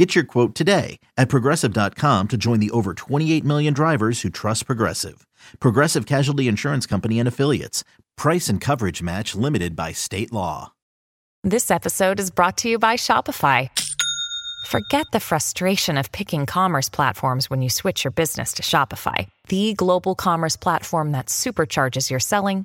Get your quote today at progressive.com to join the over 28 million drivers who trust Progressive. Progressive Casualty Insurance Company and Affiliates. Price and coverage match limited by state law. This episode is brought to you by Shopify. Forget the frustration of picking commerce platforms when you switch your business to Shopify, the global commerce platform that supercharges your selling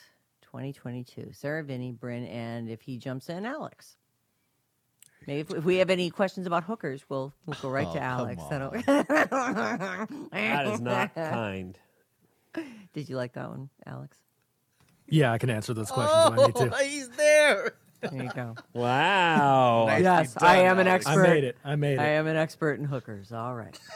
2022. Sarah, Vinny, Bryn, and if he jumps in, Alex. Maybe if, if we have any questions about hookers, we'll we'll go right oh, to Alex. That is not kind. Did you like that one, Alex? Yeah, I can answer those questions if I need to. Oh, he's there. There you go. Wow. yes, I am an I expert. I made it. I made it. I am an expert in hookers. All right.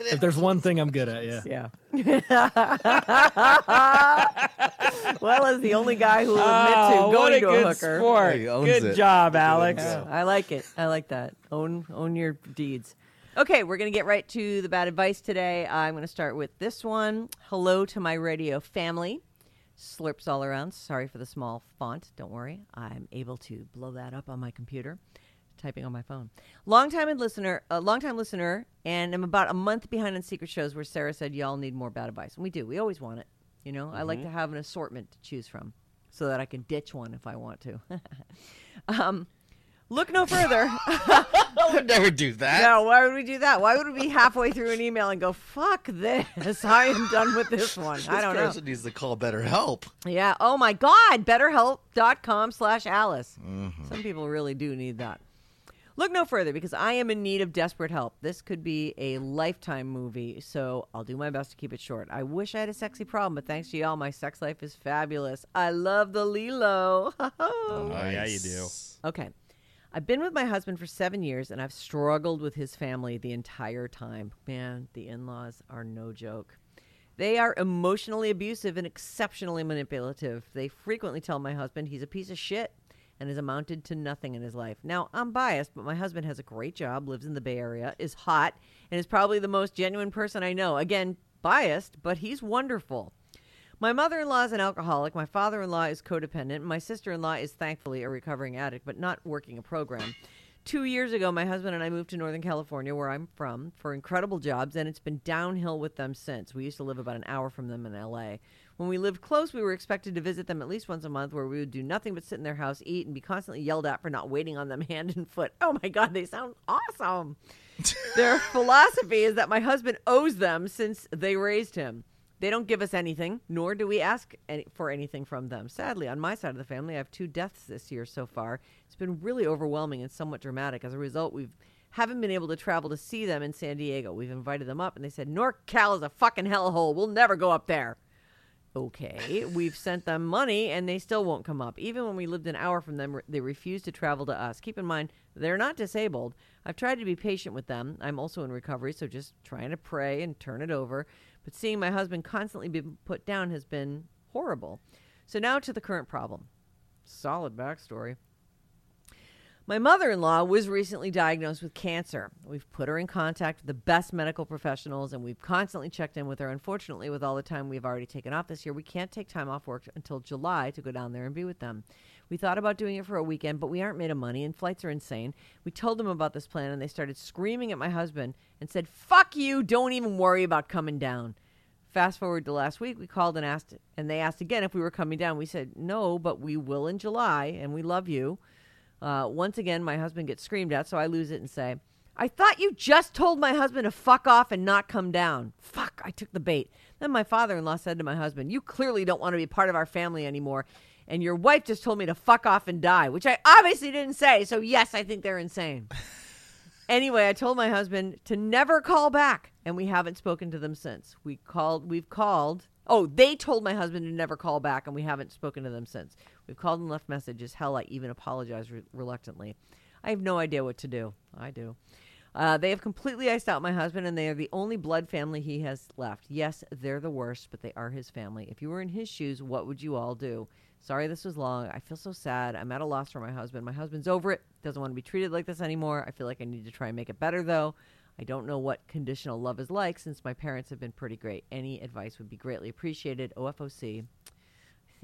If there's one thing I'm good at, yeah. Yeah. well, as the only guy who will admit Oh, to what going a to good a hooker. sport. He owns Good it. job, Alex. Yeah, I like it. I like that. Own own your deeds. Okay, we're gonna get right to the bad advice today. I'm gonna start with this one. Hello to my radio family. Slurps all around. Sorry for the small font. Don't worry. I'm able to blow that up on my computer. Typing on my phone. Longtime listener, a longtime listener, and I'm about a month behind on secret shows where Sarah said y'all need more bad advice, and we do. We always want it. You know, I like to have an assortment to choose from, so that I can ditch one if I want to. um, look no further. I would never do that. No, why would we do that? Why would we be halfway through an email and go, fuck this? I am done with this one. I don't know. person needs to call better help. Yeah. Oh my God. BetterHelp.com slash Alice. Mm-hmm. Some people really do need that. Look no further because I am in need of desperate help. This could be a lifetime movie, so I'll do my best to keep it short. I wish I had a sexy problem, but thanks to y'all, my sex life is fabulous. I love the Lilo. Oh, yeah, you do. Okay. I've been with my husband for seven years and I've struggled with his family the entire time. Man, the in laws are no joke. They are emotionally abusive and exceptionally manipulative. They frequently tell my husband he's a piece of shit and has amounted to nothing in his life. Now, I'm biased, but my husband has a great job, lives in the Bay Area, is hot, and is probably the most genuine person I know. Again, biased, but he's wonderful. My mother in law is an alcoholic. My father in law is codependent. My sister in law is thankfully a recovering addict, but not working a program. Two years ago, my husband and I moved to Northern California, where I'm from, for incredible jobs, and it's been downhill with them since. We used to live about an hour from them in LA. When we lived close, we were expected to visit them at least once a month, where we would do nothing but sit in their house, eat, and be constantly yelled at for not waiting on them hand and foot. Oh my God, they sound awesome. Their philosophy is that my husband owes them since they raised him. They don't give us anything, nor do we ask any, for anything from them. Sadly, on my side of the family, I have two deaths this year so far. It's been really overwhelming and somewhat dramatic. As a result, we've haven't been able to travel to see them in San Diego. We've invited them up, and they said NorCal is a fucking hellhole. We'll never go up there. Okay, we've sent them money and they still won't come up. Even when we lived an hour from them, they refused to travel to us. Keep in mind, they're not disabled. I've tried to be patient with them. I'm also in recovery, so just trying to pray and turn it over. But seeing my husband constantly be put down has been horrible. So now to the current problem. Solid backstory. My mother in law was recently diagnosed with cancer. We've put her in contact with the best medical professionals and we've constantly checked in with her. Unfortunately, with all the time we've already taken off this year, we can't take time off work until July to go down there and be with them. We thought about doing it for a weekend, but we aren't made of money and flights are insane. We told them about this plan and they started screaming at my husband and said, Fuck you, don't even worry about coming down. Fast forward to last week, we called and asked, and they asked again if we were coming down. We said no, but we will in July, and we love you. Uh, once again, my husband gets screamed at, so I lose it and say, I thought you just told my husband to fuck off and not come down. Fuck, I took the bait. Then my father in law said to my husband, You clearly don't want to be part of our family anymore. And your wife just told me to fuck off and die, which I obviously didn't say. So, yes, I think they're insane. Anyway, I told my husband to never call back, and we haven't spoken to them since. We called, we've called. Oh, they told my husband to never call back, and we haven't spoken to them since. We've called and left messages. Hell, I even apologized re- reluctantly. I have no idea what to do. I do. Uh, they have completely iced out my husband, and they are the only blood family he has left. Yes, they're the worst, but they are his family. If you were in his shoes, what would you all do? Sorry this was long. I feel so sad. I'm at a loss for my husband. My husband's over it, doesn't want to be treated like this anymore. I feel like I need to try and make it better, though. I don't know what conditional love is like since my parents have been pretty great. Any advice would be greatly appreciated. OFOC.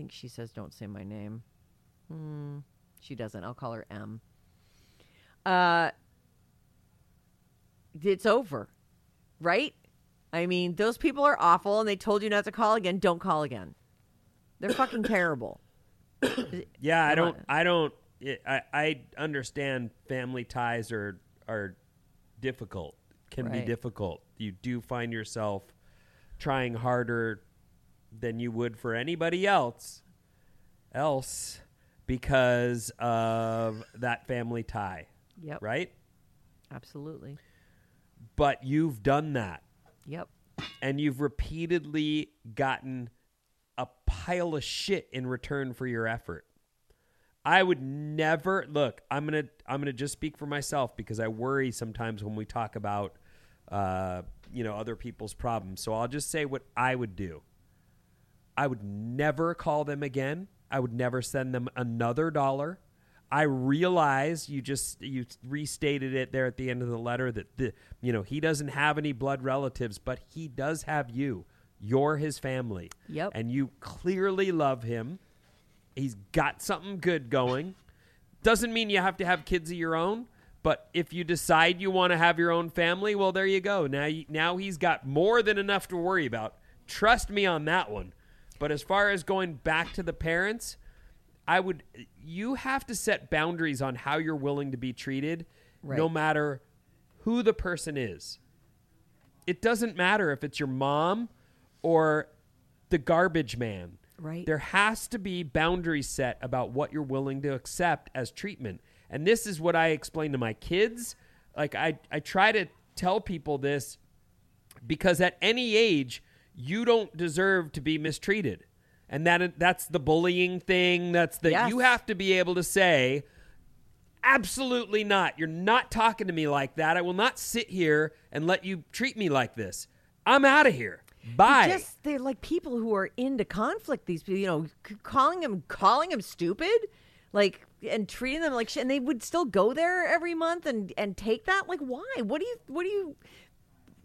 I think she says don't say my name. Hmm. She doesn't. I'll call her M. Uh, it's over, right? I mean, those people are awful and they told you not to call again. Don't call again. They're fucking terrible. Yeah, I don't. I don't. I I understand family ties are are difficult. Can be difficult. You do find yourself trying harder than you would for anybody else else because of that family tie, Yep. right? Absolutely. But you've done that Yep. and you've repeatedly gotten a pile of shit in return for your effort. I would never look. I'm gonna I'm gonna just speak for myself because I worry sometimes when we talk about uh, you know other people's problems. So I'll just say what I would do. I would never call them again. I would never send them another dollar. I realize you just you restated it there at the end of the letter that the you know he doesn't have any blood relatives, but he does have you. You're his family. Yep. And you clearly love him. He's got something good going. Doesn't mean you have to have kids of your own, but if you decide you want to have your own family, well, there you go. Now, now he's got more than enough to worry about. Trust me on that one. But as far as going back to the parents, I would. You have to set boundaries on how you're willing to be treated, no matter who the person is. It doesn't matter if it's your mom or the garbage man. Right. There has to be boundaries set about what you're willing to accept as treatment. And this is what I explain to my kids. Like I, I try to tell people this because at any age you don't deserve to be mistreated. And that that's the bullying thing. That's the Yes. you have to be able to say absolutely not. You're not talking to me like that. I will not sit here and let you treat me like this. I'm out of here. Bye. Just they're like people who are into conflict. These people, you know, calling them calling them stupid, like and treating them like shit. And they would still go there every month and and take that. Like, why? What do you? What do you?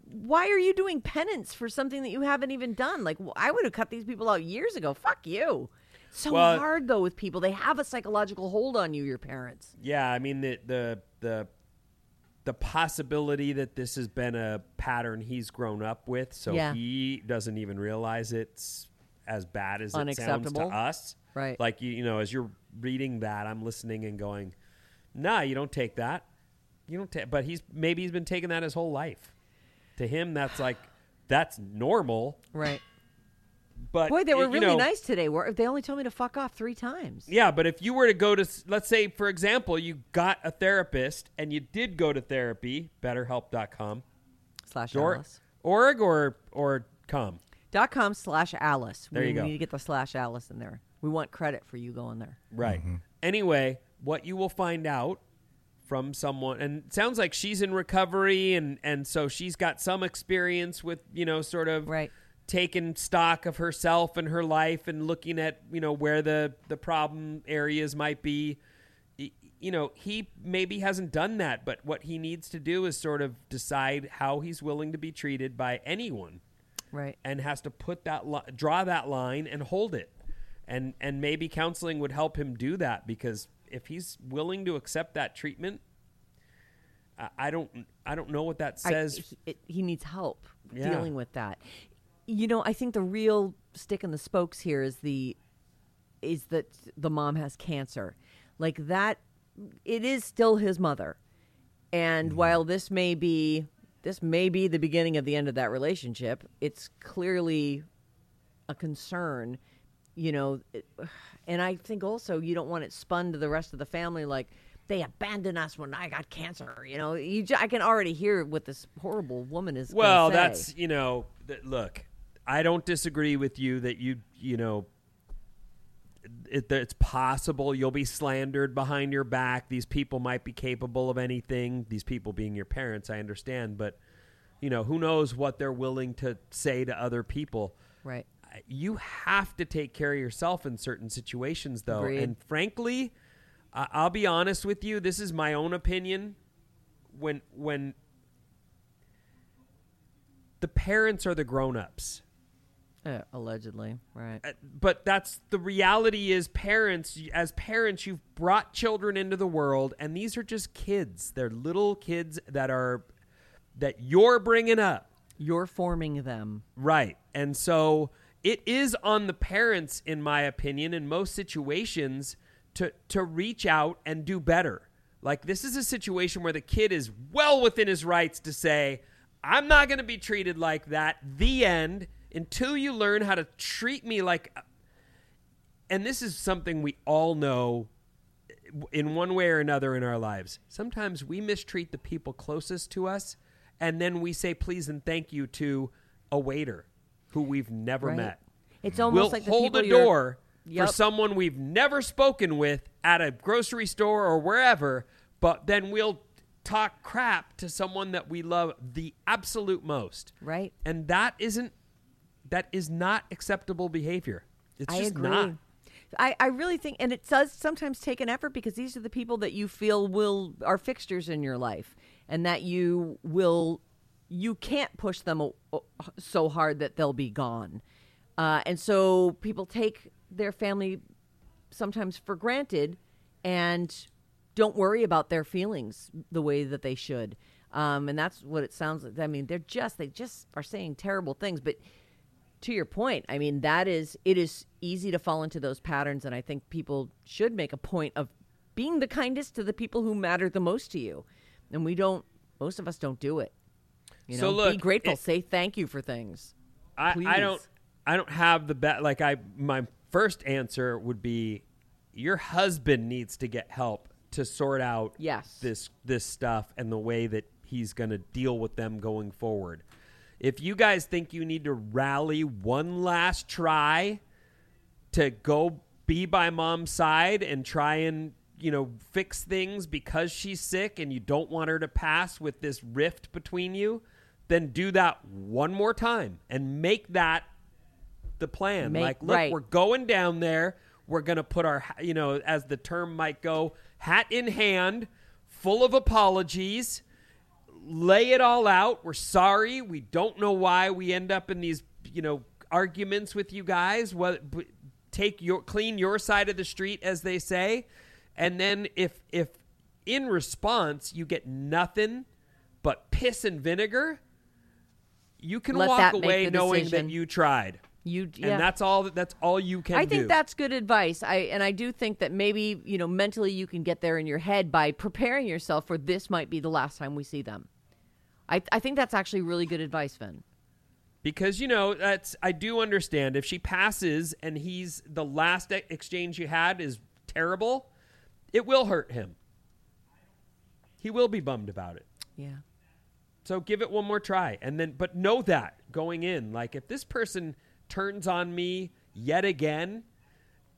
Why are you doing penance for something that you haven't even done? Like, wh- I would have cut these people out years ago. Fuck you. So Well- hard though with people. They have a psychological hold on you. Your parents. Yeah, I mean the the the the possibility that this has been a pattern he's grown up with, so Yeah. he doesn't even realize it's as bad as it sounds to us. Right. Like you, you know, as you're reading that, I'm listening and going, "Nah, you don't take that. You don't take." But he's maybe he's been taking that his whole life. To him, that's like that's normal. Right. But Boy, they were you really know, nice today. Were they only told me to fuck off three times? Yeah, but if you were to go to, let's say, for example, you got a therapist and you did go to therapy, betterhelp.com, Slash or, Alice. org or, or com. dot com slash Alice. There we you go. need to get the slash Alice in there. We want credit for you going there. Right. Mm-hmm. Anyway, what you will find out from someone, and it sounds like she's in recovery, and, and so she's got some experience with, you know, sort of Right. taking stock of herself and her life and looking at, you know, where the, the problem areas might be. You know, he maybe hasn't done that, but what he needs to do is sort of decide how he's willing to be treated by anyone Right. and has to put that li- draw that line and hold it and and maybe counseling would help him do that because if he's willing to accept that treatment I, I don't i don't know what that I- says he, it, he needs help Yeah. dealing with that. you know, I think the real stick in the spokes here is the is that the mom has cancer. Like that it is still his mother. And mm-hmm. while this may be this may be the beginning of the end of that relationship, it's clearly a concern, you know, it- and I think also you don't want it spun to the rest of the family like they abandoned us when I got cancer. You know, you j- I can already hear what this horrible woman is. Well, say. that's you know, th- look, I don't disagree with you that you you know, it, it's possible you'll be slandered behind your back. These people might be capable of anything. These people being your parents, I understand, but you know, who knows what they're willing to say to other people. right. You have to take care of yourself in certain situations, though. Agreed. And frankly, I- I'll be honest with you. This is my own opinion. When when the parents are the grown-ups, Uh, allegedly, right. Uh, but that's the reality. Is parents as parents, you've brought children into the world, and these are just kids. They're little kids that are that you're bringing up. You're forming them. Right. And so it is on the parents, in my opinion, in most situations, to, to reach out and do better. Like, this is a situation where the kid is well within his rights to say, I'm not going to be treated like that. The end. Until you learn how to treat me like. And this is something we all know in one way or another in our lives. Sometimes we mistreat the people closest to us, and then we say please and thank you to a waiter who we've never Right. met. It's almost we'll like the hold a door Yep. for someone we've never spoken with at a grocery store or wherever, but then we'll talk crap to someone that we love the absolute most. Right. And that isn't that is not acceptable behavior. It's I just agree. not. I, I really think, and it does sometimes take an effort because these are the people that you feel will are fixtures in your life, and that you will you can't push them so hard that they'll be gone, uh, and so people take their family sometimes for granted and don't worry about their feelings the way that they should. Um, and that's what it sounds like. I mean, they're just they just are saying terrible things, but to your point, I mean, that is, it is easy to fall into those patterns. And I think people should make a point of being the kindest to the people who matter the most to you. And we don't, most of us don't do it. You know, So look, be grateful, it- say thank you for things. I, I don't I don't have the bet like I my first answer would be your husband needs to get help to sort out Yes. this this stuff and the way that he's going to deal with them going forward. If you guys think you need to rally one last try to go be by mom's side and try and you know fix things because she's sick and you don't want her to pass with this rift between you then do that one more time and make that the plan Make- like look right. we're going down there we're going to put our you know as the term might go hat in hand full of apologies lay it all out. We're sorry. We don't know why we end up in these, you know, arguments with you guys. What b- take your clean your side of the street as they say. And then if if in response you get nothing but piss and vinegar, you can Let walk away knowing decision. that you tried. You, yeah. And that's all that's all you can I do. think that's good advice. I and I do think that maybe you know mentally you can get there in your head by preparing yourself for this might be the last time we see them. I I think that's actually really good advice, Finn. because you know that's I do understand if she passes and he's the last exchange you had is terrible, it will hurt him. He will be bummed about it. Yeah. So give it one more try and then but know that going in like if this person turns on me yet again,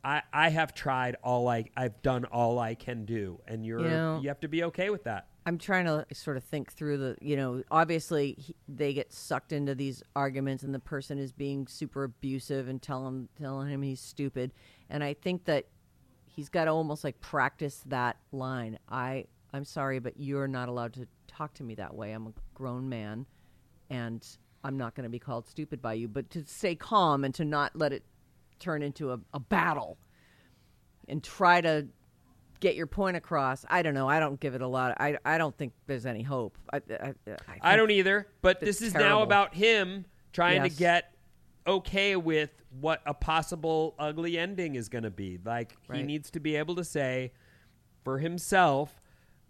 I I have tried all I I've done all I can do and you're You know- you have to be okay with that. I'm trying to sort of think through the, you know, obviously he, they get sucked into these arguments and the person is being super abusive and telling telling him he's stupid. And I think that he's got to almost like practice that line. I I'm sorry, but you're not allowed to talk to me that way. I'm a grown man and I'm not going to be called stupid by you, but to stay calm and to not let it turn into a, a battle and try to get your point across. I don't know. I don't give it a lot. I, I don't think there's any hope. I, I, I, I don't either. But this is now about him trying Yes. to get okay with what a possible ugly ending is going to be. Like he needs to be able to say for himself,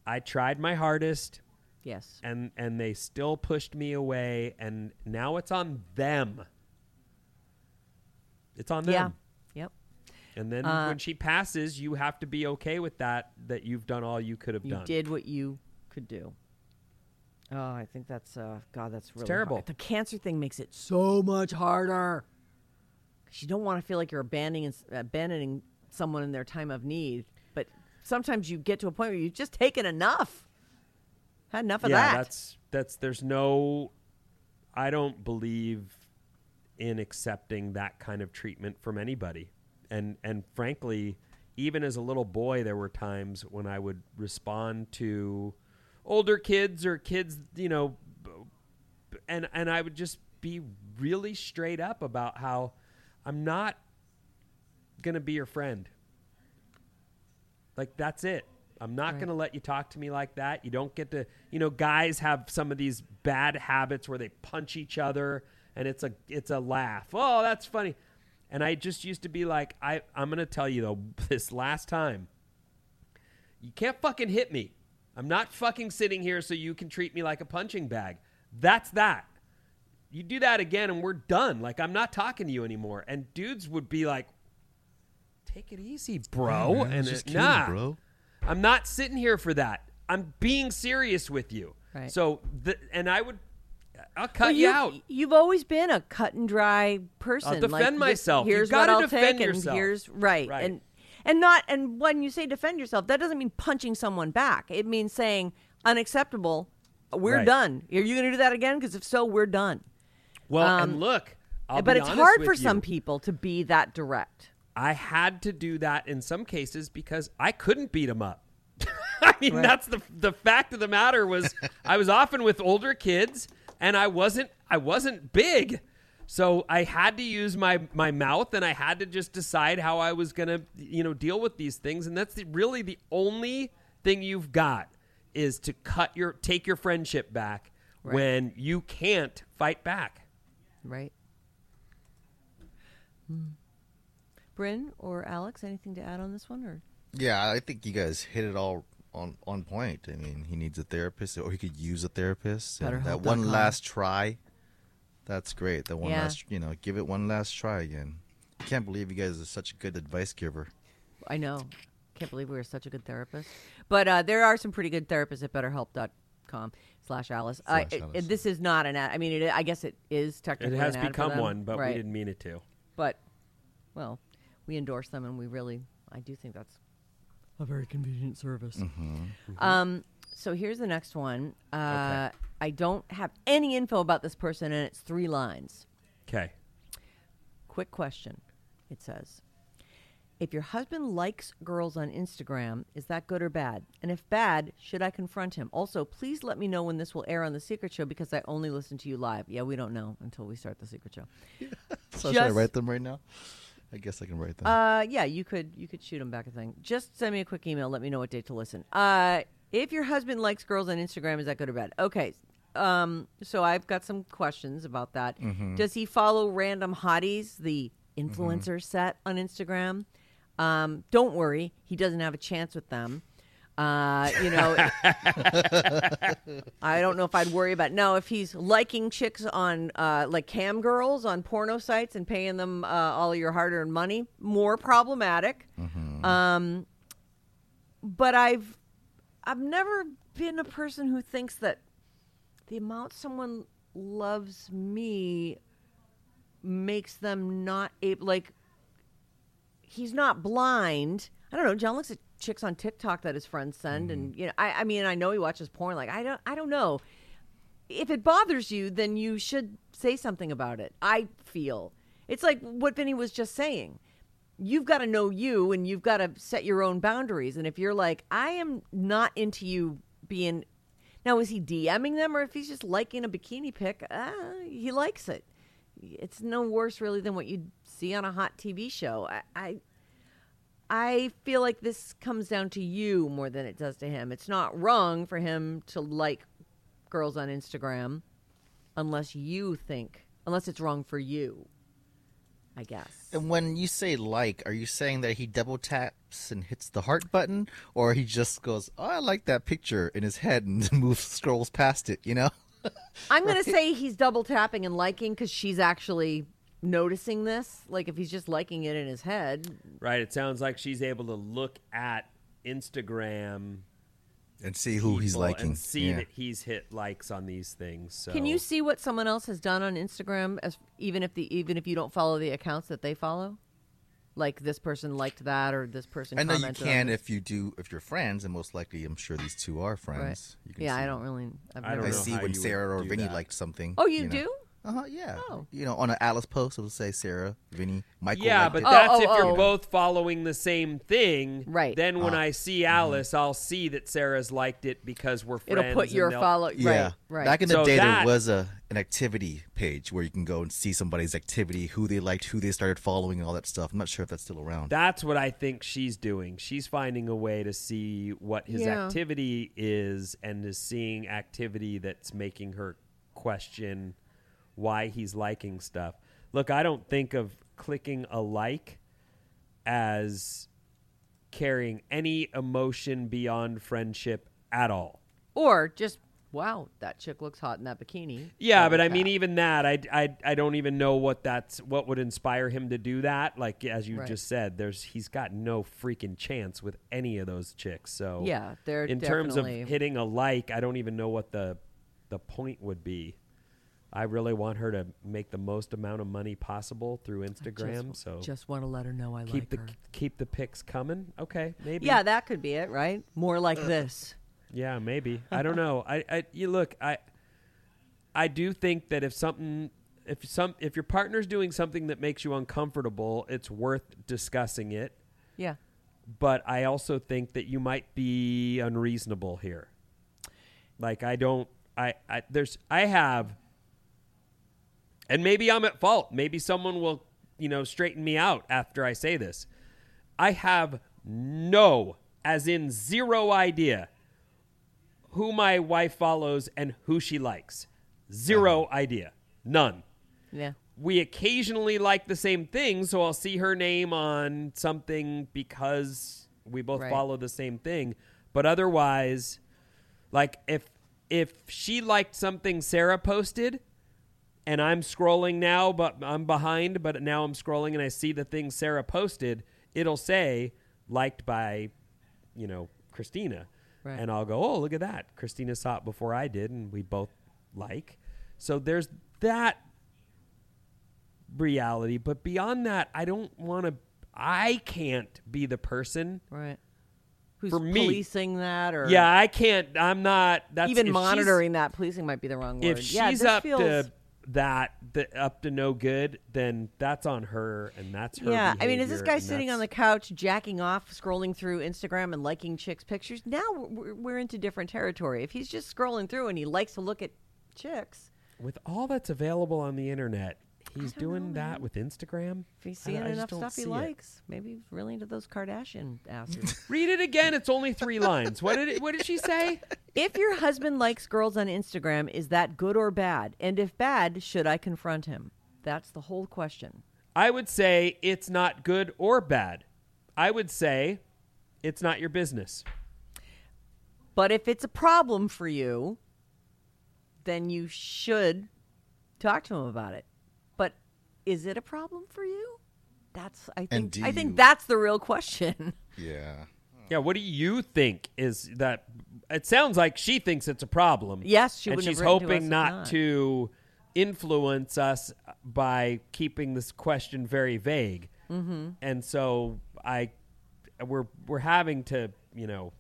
I tried my hardest Yes. and and they still pushed me away and now it's on them. It's on them. Yeah. Yep. And then Uh, when she passes, you have to be okay with that that you've done all you could have You done. You did what you could do. Oh, I think that's uh God, that's really terrible. hard. The cancer thing makes it so much harder. Cause you don't want to feel like you're abandoning abandoning someone in their time of need, but sometimes you get to a point where you've just taken enough. Had enough of that. yeah, that. that's that's there's no I don't believe in accepting that kind of treatment from anybody. And and frankly, even as a little boy there were times when I would respond to older kids or kids, you know, and and I would just be really straight up about how I'm not going to be your friend. Like that's it. I'm not going to let you talk to me like that. You don't get to, you know, guys have some of these bad habits where they punch each other and it's a it's a laugh. Oh, that's funny. And I just used to be like, I I'm going to tell you though, this last time, you can't fucking hit me. I'm not fucking sitting here so you can treat me like a punching bag. That's that. You do that again and we're done. Like I'm not talking to you anymore. And dudes would be like, "Take it easy, bro." man, and it- kidding, nah, bro. I'm not sitting here for that. I'm being serious with you. Right. So, the, and I would, I'll cut Well, you out. You've always been a cut and dry person. defend like, myself. Here's what I'll defend take, yourself. and here's right. Right. and and not and when you say defend yourself, that doesn't mean punching someone back. It means saying unacceptable. We're Right. done. Are you going to do that again? Because if so, we're done. Well, um, and look, I'll but it's hard for you. some people to be that direct. I had to do that in some cases because I couldn't beat them up. I mean, that's the the fact of the matter was I was often with older kids and I wasn't I wasn't big. So I had to use my my mouth and I had to just decide how I was going to, you know, deal with these things and that's the, really the only thing you've got is to cut your take your friendship back when you can't fight back. Right. Hmm. Bryn or Alex, anything to add on this one? Or Yeah, I think you guys hit it all on on point. I mean, he needs a therapist, or he could use a therapist. And that one BetterHelp.com. last try, that's great. That one Yeah. last, you know, give it one last try again. I can't believe you guys are such a good advice giver. I know. Can't believe we were such a good therapist. But uh, there are some pretty good therapists at betterhelp.com slash Alice. I, Slash it- Alice. this is not an ad. I mean, it, I guess it is technically. It has an ad for become them. one, but right. we didn't mean it to. But, well, we endorse them and we really, I do think that's a very convenient service. Mm-hmm. Um, so here's the next one. Uh, I don't have any info about this person and it's three lines. Okay. Quick question. It says, if your husband likes girls on Instagram, is that good or bad? And if bad, should I confront him? Also, please let me know when this will air on The Secret Show because I only listen to you live. Yeah, we don't know until we start The Secret Show. So should I write them right now? I guess I can write them. Uh, yeah, you could you could shoot him back a thing. Just send me a quick email. Let me know what date to listen. Uh, if your husband likes girls on Instagram, is that good or bad? Okay. Um, so I've got some questions about that. Does he follow random hotties, the influencer set on Instagram? Um, don't worry, he doesn't have a chance with them. Uh, you know, I don't know if I'd worry about no if he's liking chicks on uh, like cam girls on porno sites and paying them uh, all of your hard-earned money. More problematic. Um, but I've I've never been a person who thinks that the amount someone loves me makes them not able like he's not blind. I don't know. John looks at chicks on TikTok that his friends send, and you know, I, I mean, I know he watches porn. Like, I don't, I don't know. If it bothers you, then you should say something about it. I feel it's like what Vinny was just saying. You've got to know you, and you've got to set your own boundaries. And if you're like, I am not into you being now, is he DMing them, or if he's just liking a bikini pic? Uh, he likes it. It's no worse, really, than what you'd see on a hot TV show. I, I, I feel like this comes down to you more than it does to him. It's not wrong for him to like girls on Instagram, unless you think, unless it's wrong for you. I guess. And when you say like, are you saying that he double taps and hits the heart button, or he just goes, "Oh, I like that picture" in his head and moves scrolls past it? You know? I'm going to say he's double tapping and liking because she's actually noticing this. Like if he's just liking it in his head, Right. It sounds like she's able to look at Instagram And see who he's liking. and see Yeah. that he's hit likes on these things. So can you see what someone else has done on Instagram, as even if the even if you don't follow the accounts that they follow? Like this person liked that, or this person. I know you can if you do if you're friends, and most likely I'm sure these two are Right. friends. You can Yeah, see. I don't really. I've I never don't I know see when Sarah or do Vinny liked something. Oh, you know. do? Uh huh. Yeah. Oh. You know, on an Alice post, it'll say Sarah, Vinny, Michael. Yeah, liked but it. Oh, that's oh, if oh. you're both following the same thing. Right. Then when Ah. I see Alice, I'll see that Sarah's liked it because we're friends. It'll put your they'll- follow. Yeah. Right. Right. Back in the So day, that- there was a an activity page where you can go and see somebody's activity, who they liked, who they started following, and all that stuff. I'm not sure if that's still around. That's what I think she's doing. She's finding a way to see what his Yeah. activity is and is seeing activity that's making her question why he's liking stuff. Look, I don't think of clicking a like as carrying any emotion beyond friendship at all. or just wow, that chick looks hot in that bikini. Yeah, but I mean, tap. even that, I, I, I don't even know what that's what would inspire him to do that. Like as you Right. just said, there's he's got no freaking chance with any of those chicks. So Yeah, they're in terms of hitting a like, I don't even know what the the point would be. I really want her to make the most amount of money possible through Instagram. just, so just want to let her know I keep like the her. keep the pics coming. Okay, maybe. Yeah, that could be it, right? More like uh, this. Yeah, maybe. I don't know. I, I you look, I I do think that if something if some if your partner's doing something that makes you uncomfortable, it's worth discussing it. Yeah. But I also think that you might be unreasonable here. Like I don't I, I there's I have and maybe I'm at fault. Maybe someone will, you know, straighten me out after I say this. I have no, as in zero idea who my wife follows and who she likes. 0 uh-huh. idea. None. Yeah. We occasionally like the same thing, so I'll see her name on something because we both Right. follow the same thing. But otherwise, like if if she liked something Sarah posted and I'm scrolling now, but I'm behind, but now I'm scrolling and I see the thing Sarah posted, it'll say liked by, you know, Christina. Right. And I'll go, oh, look at that. Christina saw it before I did, and we both like. So there's that reality. But beyond that, I don't want to, I can't be the person. Right. Who's For me- policing that or Yeah, I can't, I'm not, that's even monitoring that? Policing might be the wrong word. If she's this up feels, to that, the, up to no good, then that's on her, and that's her. Yeah, I mean, is this guy sitting on the couch, jacking off, scrolling through Instagram and liking chicks' pictures? Now we're, we're into different territory. If he's just scrolling through and he likes to look at chicks, with all that's available on the internet? He's doing know, that with Instagram. if he's seeing enough stuff he see it. likes, maybe he's really into those Kardashian asses. Read it again. It's only three lines. What did it, what did she say? if your husband likes girls on Instagram, is that good or bad? And if bad, should I confront him? That's the whole question. I would say it's not good or bad. I would say it's not your business. But if it's a problem for you, then you should talk to him about it. But is it a problem for you? That's I think do I think you- that's the real question. Yeah. Yeah, what do you think is that? It sounds like she thinks it's a problem. Yes, she and wouldn't she's have written to hoping not, not. to influence us by keeping this question very vague. Mm-hmm. And so I, we're we're having to you know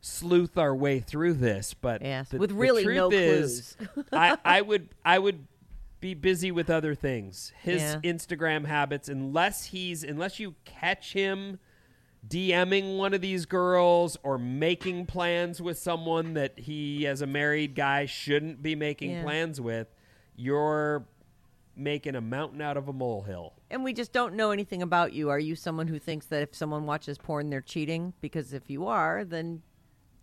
sleuth our way through this, but Yes, the- with the really truth no is, I I would I would be busy with other things. His Yeah. Instagram habits, unless he's unless you catch him DMing one of these girls or making plans with someone that he, as a married guy, shouldn't be making Yeah. plans with, you're making a mountain out of a molehill. and we just don't know anything about you. Are you someone who thinks that if someone watches porn they're cheating? Because if you are, then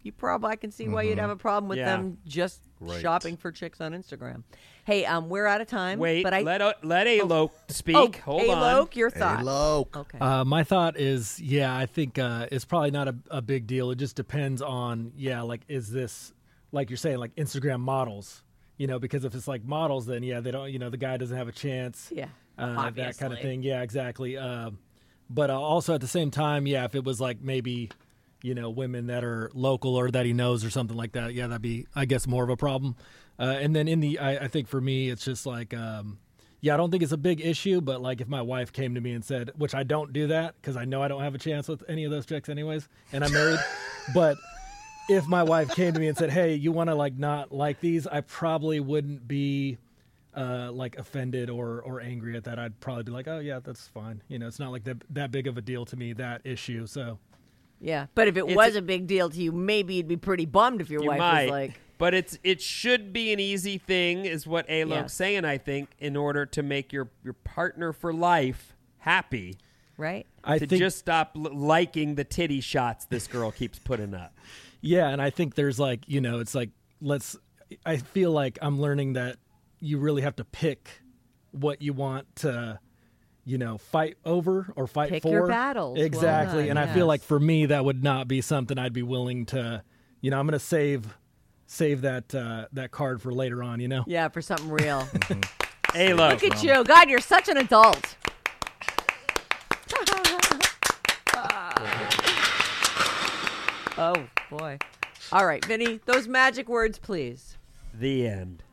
you probably I can see why you'd mm-hmm. have a problem with Yeah. them just Right. shopping for chicks on Instagram. Hey, um, we're out of time. Wait, but I let uh, let Alok speak. oh, Hold Alok, on. your thought. Hello. Okay. Uh, my thought is, yeah, I think uh, it's probably not a, a big deal. It just depends on, yeah, like, is this, like you're saying, like Instagram models, you know, because if it's like models, then yeah, they don't, you know, the guy doesn't have a chance. Yeah, Uh, that kind of thing. Yeah, exactly. Um, but uh, also at the same time, yeah, if it was like maybe, you know, women that are local or that he knows or something like that, yeah, that'd be, I guess, more of a problem. Uh, and then in the, I, I think for me, it's just like, um, yeah, I don't think it's a big issue, but like if my wife came to me and said, which I don't do that because I know I don't have a chance with any of those chicks anyways, and I'm married, but if my wife came to me and said, "Hey, you want to like not like these?" I probably wouldn't be uh, like offended or or angry at that. I'd probably be like, "Oh yeah, that's fine." You know, it's not like that that big of a deal to me that issue. So yeah, but if it It's was a- a, big deal to you, maybe you'd be pretty bummed if your You wife might, was like, but it's it should be an easy thing, is what Alok's Yes. saying. I think in order to make your your partner for life happy, right? I to think just stop l- liking the titty shots this girl keeps putting up. yeah, and I think there's like you know, it's like let's. I feel like I'm learning that you really have to pick what you want to. You know, fight over or fight Pick for your battles. Well exactly. done, and I feel like for me, that would not be something I'd be willing to. You know, I'm going to save save that uh, that card for later on. You know. Yeah, for something real. Alok, Look at you. God, you're such an adult. oh, boy. All right, Vinny, those magic words, please. the end.